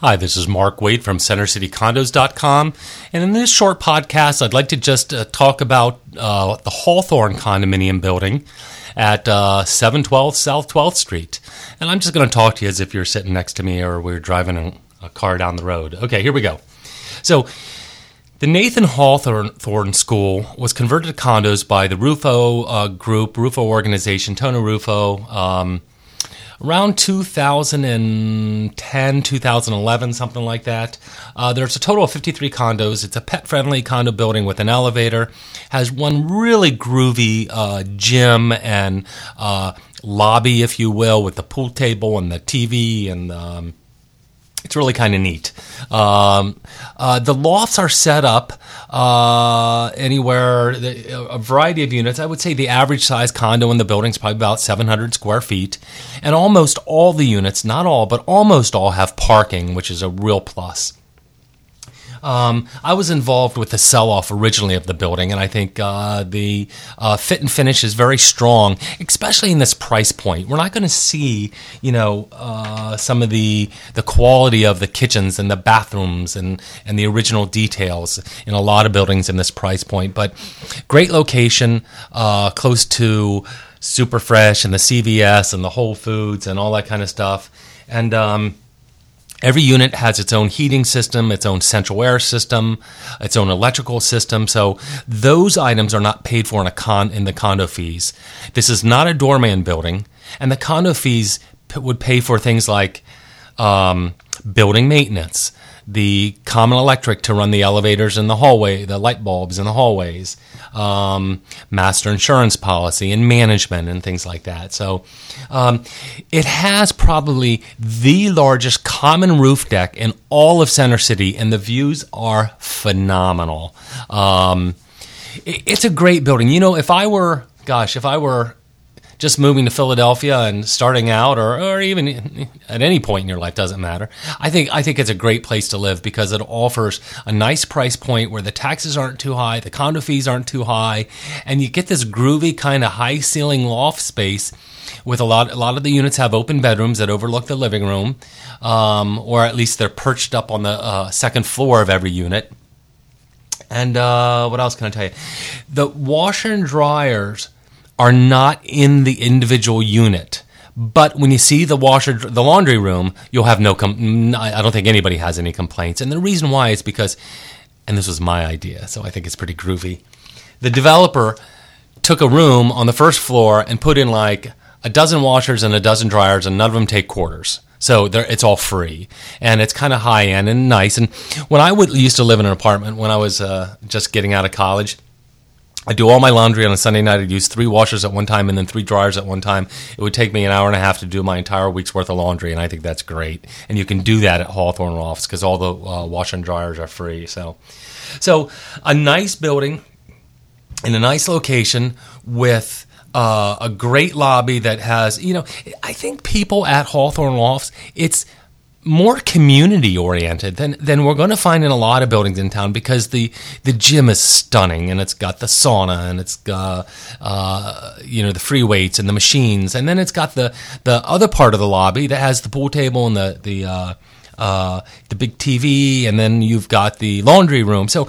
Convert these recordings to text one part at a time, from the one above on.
Hi, this is Mark Wade from CenterCityCondos.com. And in this short podcast, I'd like to just uh, talk about uh, the Hawthorne condominium building at uh, 712 South 12th Street. And I'm just going to talk to you as if you're sitting next to me or we're driving a, a car down the road. Okay, here we go. So, the Nathan Hawthorne School was converted to condos by the Rufo uh, Group, Rufo organization, Tony Rufo. Um, around 2010, 2011, something like that. Uh, there's a total of 53 condos. It's a pet friendly condo building with an elevator, has one really groovy uh, gym and uh, lobby, if you will, with the pool table and the TV and um, it's really kind of neat. Um, uh, the lofts are set up uh, anywhere, a variety of units. I would say the average size condo in the building is probably about 700 square feet. And almost all the units, not all, but almost all have parking, which is a real plus. Um, I was involved with the sell off originally of the building, and I think uh, the uh, fit and finish is very strong, especially in this price point. We're not going to see, you know, uh, some of the the quality of the kitchens and the bathrooms and and the original details in a lot of buildings in this price point. But great location, uh, close to Super Fresh and the CVS and the Whole Foods and all that kind of stuff, and um, Every unit has its own heating system, its own central air system, its own electrical system. So those items are not paid for in con in the condo fees. This is not a doorman building, and the condo fees p- would pay for things like um, building maintenance, the common electric to run the elevators in the hallway, the light bulbs in the hallways, um, master insurance policy and management and things like that. So um, it has probably the largest common roof deck in all of Center City, and the views are phenomenal. Um, it, it's a great building. You know, if I were, gosh, if I were just moving to Philadelphia and starting out, or, or even at any point in your life, doesn't matter. I think I think it's a great place to live because it offers a nice price point where the taxes aren't too high, the condo fees aren't too high, and you get this groovy kind of high ceiling loft space. With a lot, a lot of the units have open bedrooms that overlook the living room, um, or at least they're perched up on the uh, second floor of every unit. And uh, what else can I tell you? The washer and dryers are not in the individual unit. But when you see the washer, the laundry room, you'll have no. Com- I don't think anybody has any complaints. And the reason why is because, and this was my idea, so I think it's pretty groovy. The developer took a room on the first floor and put in like a dozen washers and a dozen dryers, and none of them take quarters. So it's all free, and it's kind of high end and nice. And when I would used to live in an apartment when I was uh, just getting out of college, I do all my laundry on a Sunday night. I'd use three washers at one time and then three dryers at one time. It would take me an hour and a half to do my entire week's worth of laundry, and I think that's great. And you can do that at Hawthorne Lofts because all the uh, washer and dryers are free. So, so a nice building in a nice location with uh, a great lobby that has, you know, I think people at Hawthorne Lofts, it's more community oriented than than we're going to find in a lot of buildings in town because the the gym is stunning and it's got the sauna and it's got uh, you know the free weights and the machines. And then it's got the the other part of the lobby that has the pool table and the the uh, uh, the big TV, and then you've got the laundry room. So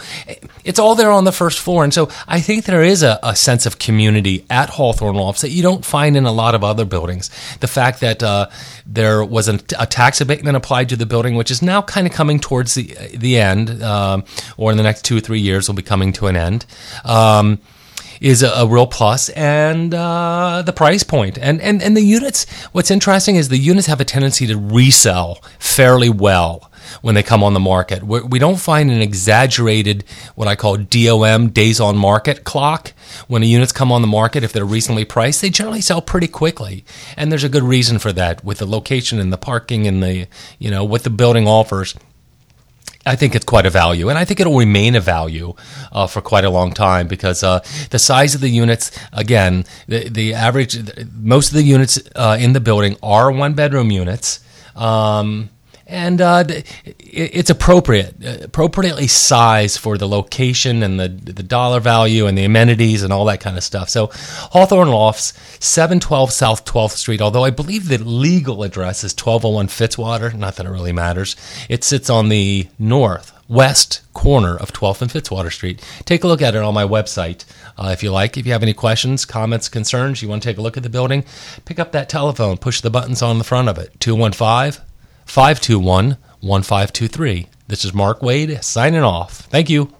it's all there on the first floor. And so I think there is a, a sense of community at Hawthorne Lofts that you don't find in a lot of other buildings. The fact that uh, there was a, a, tax abatement applied to the building, which is now kind of coming towards the the end, um, or in the next two or three years will be coming to an end. Um, is a, a real plus, and uh, the price point, and and and the units. What's interesting is the units have a tendency to resell fairly well when they come on the market. We're, we do not find an exaggerated, what I call DOM, days on market clock. When the units come on the market, if they're recently priced, they generally sell pretty quickly. And there's a good reason for that with the location and the parking and the, you know, what the building offers. I think it's quite a value, and I think it'll remain a value uh, for quite a long time because uh, the size of the units, again, the, the average, most of the units uh, in the building are one bedroom units. Um, and uh, it's appropriate, appropriately sized for the location and the the dollar value and the amenities and all that kind of stuff. So, Hawthorne Lofts, seven twelve South Twelfth Street. Although I believe the legal address is twelve oh one Fitzwater. Not that it really matters. It sits on the north west corner of 12th and Fitzwater Street. Take a look at it on my website uh, if you like. If you have any questions, comments, concerns, you want to take a look at the building, pick up that telephone, push the buttons on the front of it 215 521 1523. This is Mark Wade signing off. Thank you.